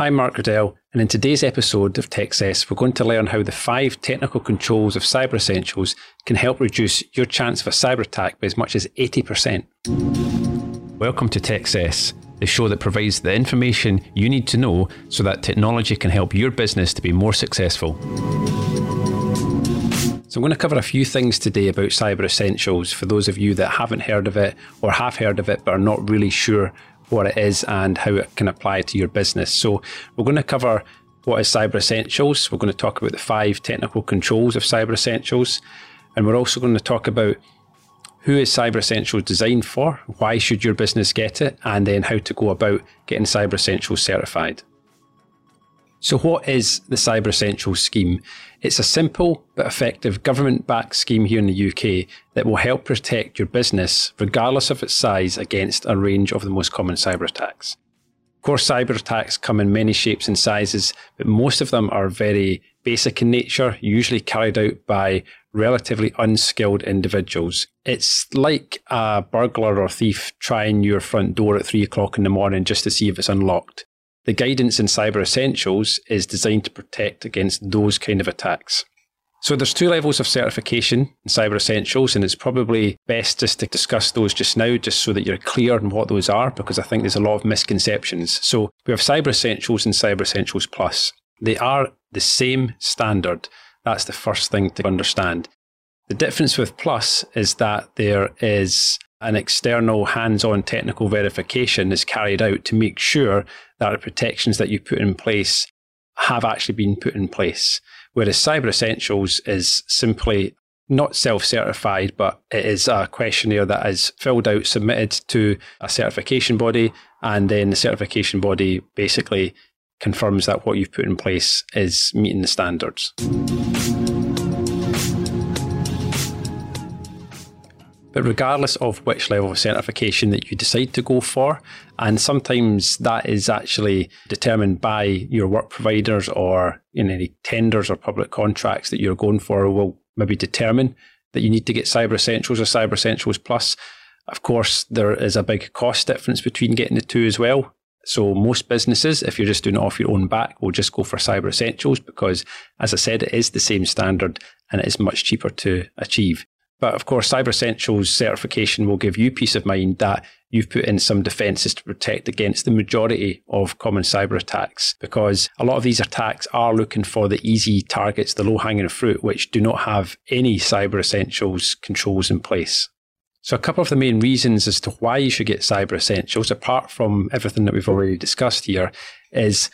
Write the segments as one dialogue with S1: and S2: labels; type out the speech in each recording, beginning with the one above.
S1: I'm Mark Riddell, and in today's episode of TechCess, we're going to learn how the five technical controls of Cyber Essentials can help reduce your chance of a cyber attack by as much as 80%. Welcome to TechCess, the show that provides the information you need to know so that technology can help your business to be more successful. So, I'm going to cover a few things today about Cyber Essentials for those of you that haven't heard of it or have heard of it but are not really sure what it is and how it can apply to your business. So, we're going to cover what is Cyber Essentials. We're going to talk about the five technical controls of Cyber Essentials. And we're also going to talk about who is Cyber Essentials designed for, why should your business get it, and then how to go about getting Cyber Essentials certified. So, what is the Cyber Essentials scheme? It's a simple but effective government backed scheme here in the UK that will help protect your business, regardless of its size, against a range of the most common cyber attacks. Of course, cyber attacks come in many shapes and sizes, but most of them are very basic in nature, usually carried out by relatively unskilled individuals. It's like a burglar or thief trying your front door at three o'clock in the morning just to see if it's unlocked. The guidance in Cyber Essentials is designed to protect against those kind of attacks. So there's two levels of certification in Cyber Essentials, and it's probably best just to discuss those just now, just so that you're clear on what those are, because I think there's a lot of misconceptions. So we have Cyber Essentials and Cyber Essentials Plus. They are the same standard. That's the first thing to understand. The difference with Plus is that there is an external hands on technical verification is carried out to make sure that the protections that you put in place have actually been put in place. Whereas Cyber Essentials is simply not self certified, but it is a questionnaire that is filled out, submitted to a certification body, and then the certification body basically confirms that what you've put in place is meeting the standards. But regardless of which level of certification that you decide to go for, and sometimes that is actually determined by your work providers or in any tenders or public contracts that you're going for will maybe determine that you need to get Cyber Essentials or Cyber Essentials Plus. Of course, there is a big cost difference between getting the two as well. So most businesses, if you're just doing it off your own back, will just go for Cyber Essentials because, as I said, it is the same standard and it is much cheaper to achieve. But of course, Cyber Essentials certification will give you peace of mind that you've put in some defenses to protect against the majority of common cyber attacks because a lot of these attacks are looking for the easy targets, the low hanging fruit, which do not have any Cyber Essentials controls in place. So, a couple of the main reasons as to why you should get Cyber Essentials, apart from everything that we've already discussed here, is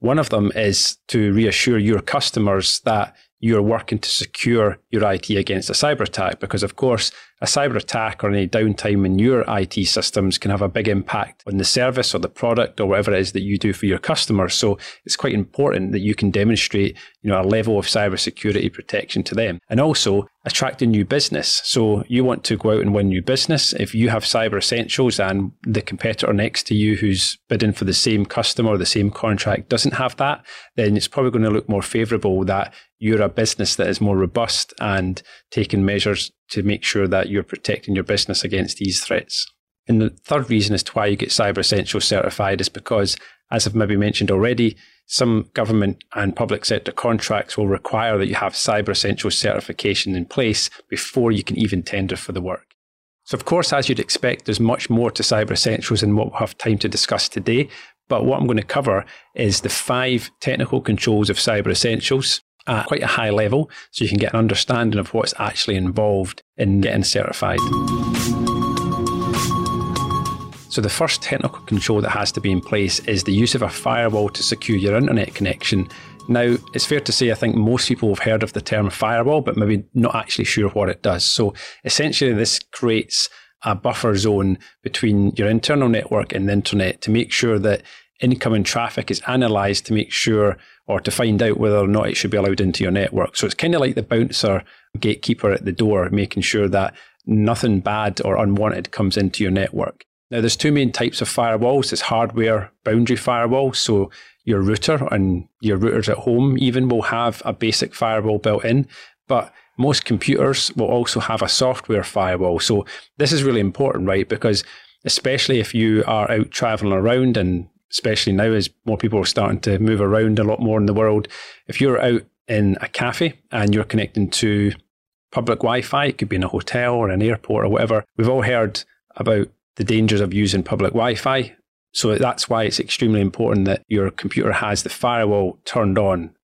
S1: one of them is to reassure your customers that you're working to secure your IT against a cyber attack because, of course, a cyber attack or any downtime in your IT systems can have a big impact on the service or the product or whatever it is that you do for your customers. So it's quite important that you can demonstrate, you know, a level of cybersecurity protection to them. And also attract a new business. So you want to go out and win new business. If you have cyber essentials and the competitor next to you who's bidding for the same customer or the same contract doesn't have that, then it's probably going to look more favorable that you're a business that is more robust and taking measures to make sure that you're protecting your business against these threats. And the third reason as to why you get Cyber Essentials certified is because, as I've maybe mentioned already, some government and public sector contracts will require that you have Cyber Essentials certification in place before you can even tender for the work. So, of course, as you'd expect, there's much more to Cyber Essentials than what we'll have time to discuss today. But what I'm going to cover is the five technical controls of Cyber Essentials, at quite a high level so you can get an understanding of what's actually involved in getting certified. So, the first technical control that has to be in place is the use of a firewall to secure your internet connection. Now, it's fair to say I think most people have heard of the term firewall, but maybe not actually sure what it does. So, essentially, this creates a buffer zone between your internal network and the internet to make sure that incoming traffic is analyzed to make sure or to find out whether or not it should be allowed into your network. So it's kind of like the bouncer gatekeeper at the door, making sure that nothing bad or unwanted comes into your network. Now, there's two main types of firewalls. There's hardware boundary firewall. So your router and your routers at home even will have a basic firewall built in, but most computers will also have a software firewall. So this is really important, right? Because especially if you are out traveling around and especially now as more people are starting to move around a lot more in the world. If you're out in a cafe and you're connecting to public Wi Fi, it could be in a hotel or an airport or whatever. We've all heard about the dangers of using public Wi Fi. So that's why it's extremely important that your computer has the firewall turned on.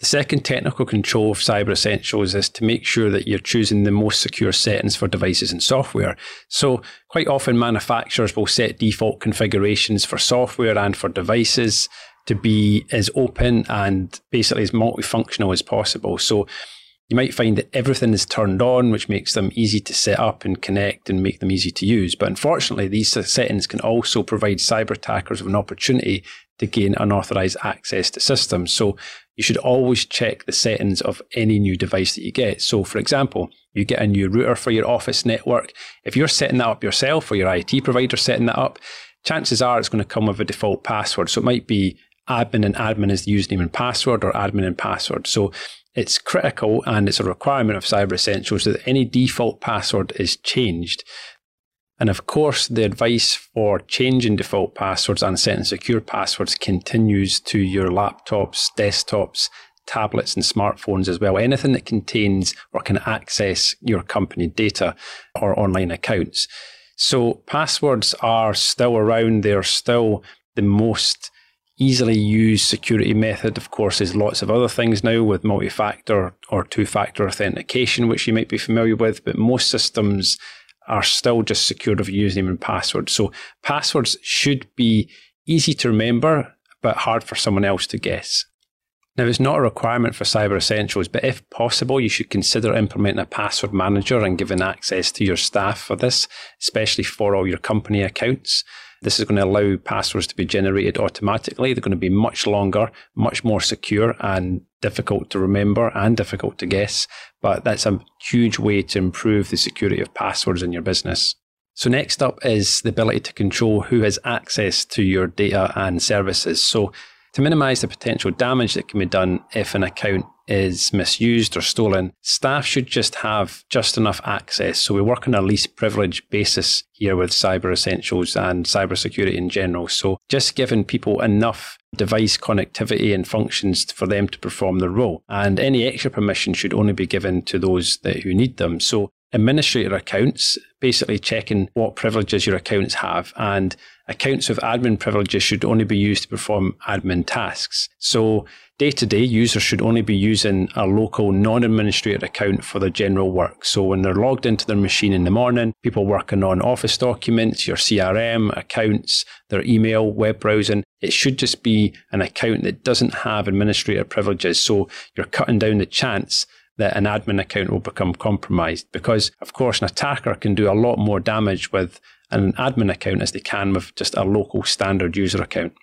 S1: The second technical control of Cyber Essentials is to make sure that you're choosing the most secure settings for devices and software. So, quite often, manufacturers will set default configurations for software and for devices to be as open and basically as multifunctional as possible. So, you might find that everything is turned on, which makes them easy to set up and connect and make them easy to use. But unfortunately, these settings can also provide cyber attackers with an opportunity to gain unauthorized access to systems. So you should always check the settings of any new device that you get. So, for example, you get a new router for your office network. If you're setting that up yourself or your IT provider setting that up, chances are it's going to come with a default password. So it might be admin and admin is the username and password or admin and password. So it's critical and it's a requirement of Cyber Essentials that any default password is changed. And of course, the advice for changing default passwords and setting secure passwords continues to your laptops, desktops, tablets, and smartphones as well. Anything that contains or can access your company data or online accounts. So, passwords are still around, they're still the most easily used security method, of course, is lots of other things now with multi factor or two factor authentication, which you might be familiar with, but most systems are still just secure of username and password. So passwords should be easy to remember, but hard for someone else to guess. Now, it's not a requirement for Cyber Essentials, but if possible, you should consider implementing a password manager and giving access to your staff for this, especially for all your company accounts. This is going to allow passwords to be generated automatically. They're going to be much longer, much more secure, and difficult to remember and difficult to guess. But that's a huge way to improve the security of passwords in your business. So, next up is the ability to control who has access to your data and services. So, to minimize the potential damage that can be done if an account is misused or stolen, staff should just have just enough access. So we work on a least privilege basis here with Cyber Essentials and cybersecurity in general. So just giving people enough device connectivity and functions for them to perform their role. And any extra permission should only be given to those that who need them. So administrator accounts, basically checking what privileges your accounts have and accounts with admin privileges should only be used to perform admin tasks. So Day to day, users should only be using a local non administrator account for their general work. So when they're logged into their machine in the morning, people working on office documents, your CRM, accounts, their email, web browsing, it should just be an account that doesn't have administrator privileges. So you're cutting down the chance that an admin account will become compromised because, of course, an attacker can do a lot more damage with an admin account as they can with just a local standard user account.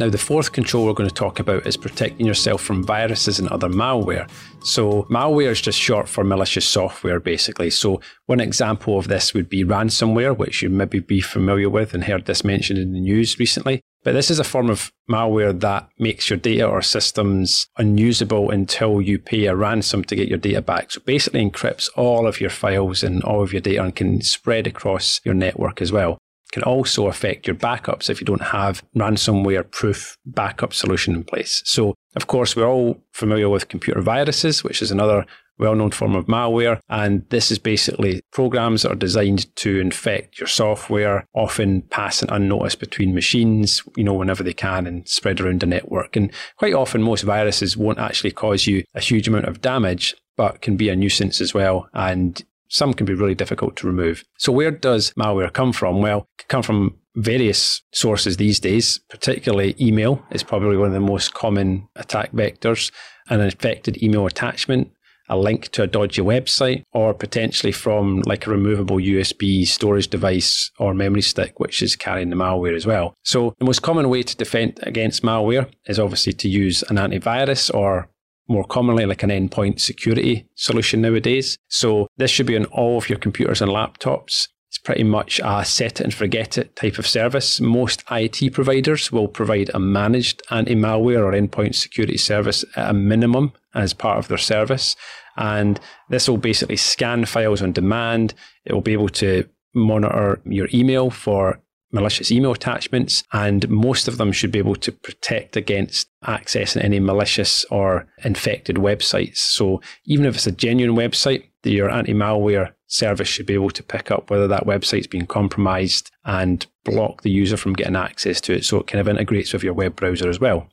S1: Now, the fourth control we're going to talk about is protecting yourself from viruses and other malware. So, malware is just short for malicious software, basically. So, one example of this would be ransomware, which you maybe be familiar with and heard this mentioned in the news recently. But this is a form of malware that makes your data or systems unusable until you pay a ransom to get your data back. So basically encrypts all of your files and all of your data and can spread across your network as well can also affect your backups if you don't have ransomware proof backup solution in place. So, of course, we're all familiar with computer viruses, which is another well known form of malware. And this is basically programs that are designed to infect your software, often passing unnoticed between machines, you know, whenever they can and spread around the network. And quite often, most viruses won't actually cause you a huge amount of damage, but can be a nuisance as well. And some can be really difficult to remove. So, where does malware come from? Well, it can come from various sources these days, particularly email is probably one of the most common attack vectors. An infected email attachment, a link to a dodgy website, or potentially from like a removable USB storage device or memory stick, which is carrying the malware as well. So, the most common way to defend against malware is obviously to use an antivirus or more commonly like an endpoint security solution nowadays. So this should be on all of your computers and laptops. It's pretty much a set it and forget it type of service. Most IT providers will provide a managed anti malware or endpoint security service at a minimum as part of their service. And this will basically scan files on demand. It will be able to monitor your email for malicious email attachments, and most of them should be able to protect against accessing any malicious or infected websites. So even if it's a genuine website, your anti malware service should be able to pick up whether that website's been compromised and block the user from getting access to it. So it kind of integrates with your web browser as well.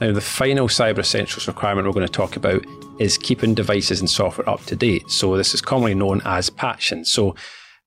S1: Now, the final Cyber Essentials requirement we're going to talk about is keeping devices and software up to date. So, this is commonly known as patching. So,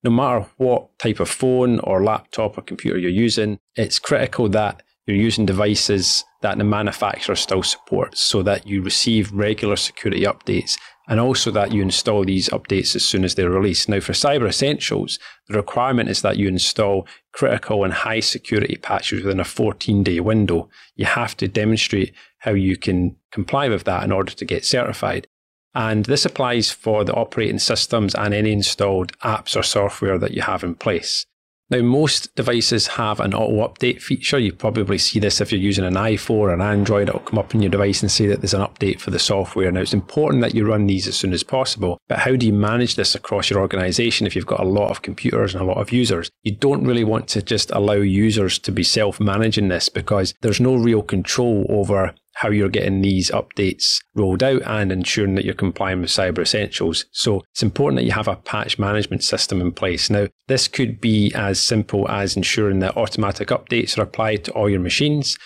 S1: no matter what type of phone or laptop or computer you're using, it's critical that you're using devices that the manufacturer still supports so that you receive regular security updates and also that you install these updates as soon as they're released. Now, for Cyber Essentials, the requirement is that you install critical and high security patches within a 14 day window. You have to demonstrate how you can comply with that in order to get certified. And this applies for the operating systems and any installed apps or software that you have in place. Now, most devices have an auto update feature. You probably see this if you're using an iPhone or an Android. It'll come up on your device and say that there's an update for the software. Now, it's important that you run these as soon as possible. But how do you manage this across your organization if you've got a lot of computers and a lot of users? You don't really want to just allow users to be self managing this because there's no real control over how you're getting these updates rolled out and ensuring that you're complying with cyber essentials. So it's important that you have a patch management system in place. Now, this could be as simple as ensuring that automatic updates are applied to all your machines.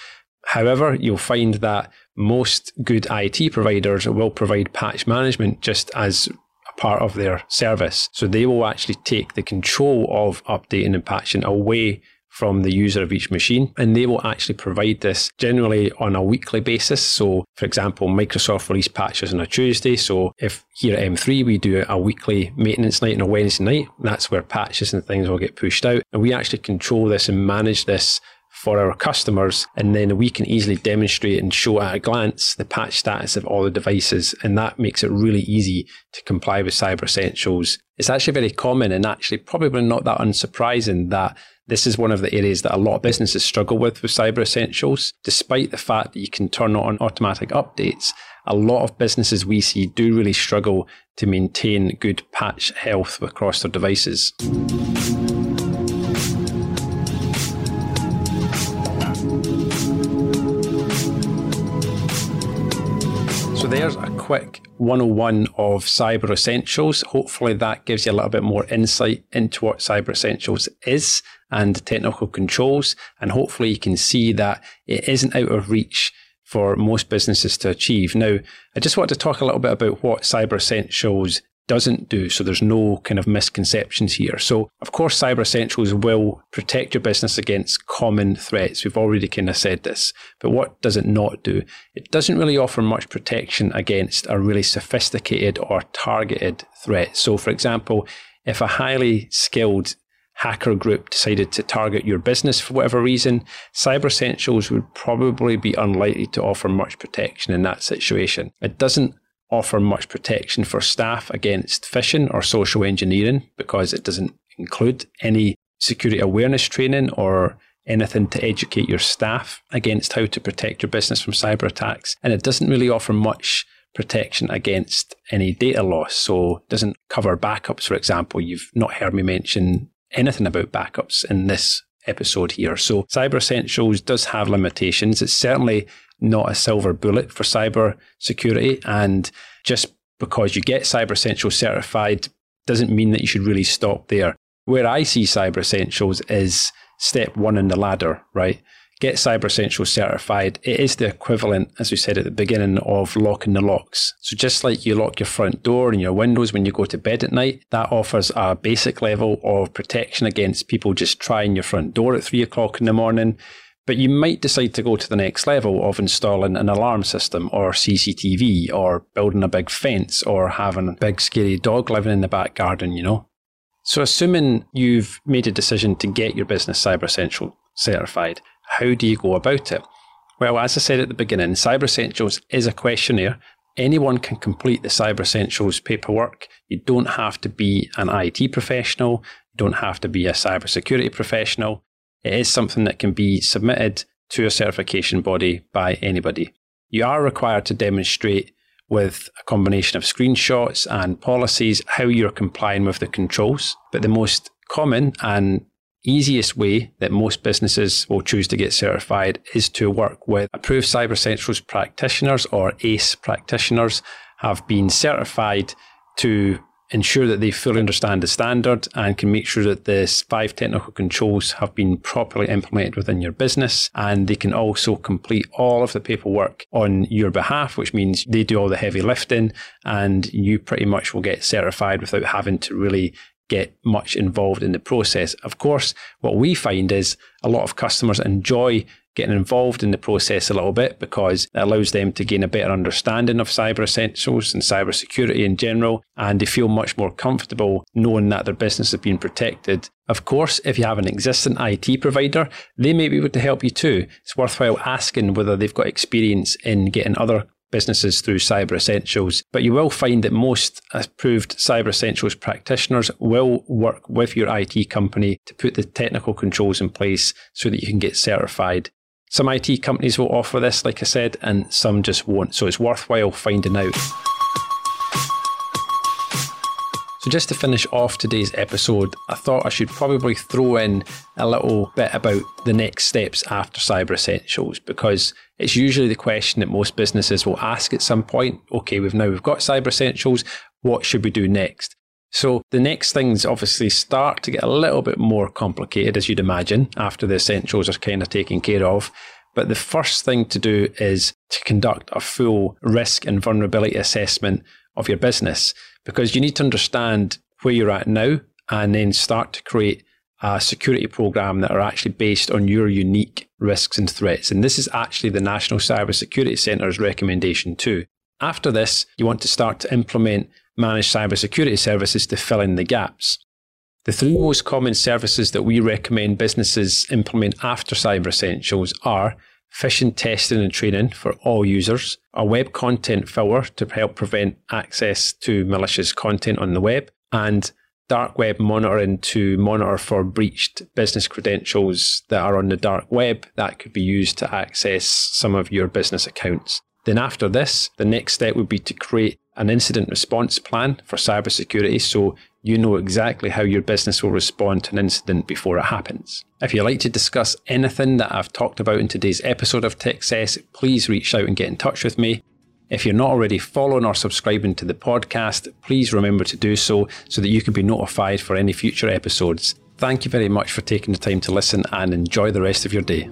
S1: However, you'll find that most good IT providers will provide patch management just as a part of their service. So they will actually take the control of updating and patching away from the user of each machine. And they will actually provide this generally on a weekly basis. So, for example, Microsoft release patches on a Tuesday. So, if here at M3 we do a weekly maintenance night on a Wednesday night, that's where patches and things will get pushed out. And we actually control this and manage this for our customers, and then we can easily demonstrate and show at a glance the patch status of all the devices, and that makes it really easy to comply with Cyber Essentials. It's actually very common and actually probably not that unsurprising that this is one of the areas that a lot of businesses struggle with with Cyber Essentials. Despite the fact that you can turn on automatic updates, a lot of businesses we see do really struggle to maintain good patch health across their devices. So there's a quick 101 of Cyber Essentials. Hopefully that gives you a little bit more insight into what Cyber Essentials is and technical controls. And hopefully you can see that it isn't out of reach for most businesses to achieve. Now, I just want to talk a little bit about what Cyber Essentials doesn't do. So there's no kind of misconceptions here. So, of course, Cyber Essentials will protect your business against common threats. We've already kind of said this. But what does it not do? It doesn't really offer much protection against a really sophisticated or targeted threat. So, for example, if a highly skilled hacker group decided to target your business for whatever reason, Cyber Essentials would probably be unlikely to offer much protection in that situation. It doesn't offer much protection for staff against phishing or social engineering because it doesn't include any security awareness training or anything to educate your staff against how to protect your business from cyber attacks. And it doesn't really offer much protection against any data loss. So it doesn't cover backups, for example. You've not heard me mention anything about backups in this episode here. So Cyber Essentials does have limitations. It's certainly not a silver bullet for cyber security. And just because you get Cyber Essentials certified doesn't mean that you should really stop there. Where I see Cyber Essentials is step one in the ladder, right? Get Cyber Essentials certified, it is the equivalent, as we said at the beginning, of locking the locks. So just like you lock your front door and your windows when you go to bed at night, that offers a basic level of protection against people just trying your front door at three o'clock in the morning. But you might decide to go to the next level of installing an alarm system or CCTV or building a big fence or having a big scary dog living in the back garden, you know? So assuming you've made a decision to get your business Cyber Essential certified, how do you go about it? Well, as I said at the beginning, Cyber Essentials is a questionnaire. Anyone can complete the Cyber Essentials paperwork. You don't have to be an IT professional. You don't have to be a cybersecurity professional. It is something that can be submitted to a certification body by anybody. You are required to demonstrate with a combination of screenshots and policies how you're complying with the controls. But the most common and easiest way that most businesses will choose to get certified is to work with approved Cyber Essentials practitioners or ACE practitioners have been certified to ensure that they fully understand the standard and can make sure that the five technical controls have been properly implemented within your business. And they can also complete all of the paperwork on your behalf, which means they do all the heavy lifting and you pretty much will get certified without having to really get much involved in the process. Of course, what we find is a lot of customers enjoy getting involved in the process a little bit because it allows them to gain a better understanding of cyber essentials and cyber security in general, and they feel much more comfortable knowing that their business is being protected. Of course, if you have an existing IT provider, they may be able to help you too. It's worthwhile asking whether they've got experience in getting other businesses through Cyber Essentials. But you will find that most approved Cyber Essentials practitioners will work with your IT company to put the technical controls in place so that you can get certified. Some IT companies will offer this, like I said, and some just won't. So it's worthwhile finding out. So, just to finish off today's episode, I thought I should probably throw in a little bit about the next steps after Cyber Essentials because it's usually the question that most businesses will ask at some point. Okay, we've now we've got Cyber Essentials. What should we do next? So the next things obviously start to get a little bit more complicated, as you'd imagine, after the essentials are kind of taken care of. But the first thing to do is to conduct a full risk and vulnerability assessment of your business because you need to understand where you're at now and then start to create a security program that are actually based on your unique risks and threats. And this is actually the National Cyber Security Centre's recommendation too. After this, you want to start to implement managed cybersecurity services to fill in the gaps. The three most common services that we recommend businesses implement after Cyber Essentials are phishing testing and training for all users, a web content filter to help prevent access to malicious content on the web, and dark web monitoring to monitor for breached business credentials that are on the dark web that could be used to access some of your business accounts. Then, after this, the next step would be to create an incident response plan for cybersecurity so you know exactly how your business will respond to an incident before it happens. If you'd like to discuss anything that I've talked about in today's episode of Techcess, please reach out and get in touch with me. If you're not already following or subscribing to the podcast, please remember to do so so that you can be notified for any future episodes. Thank you very much for taking the time to listen and enjoy the rest of your day.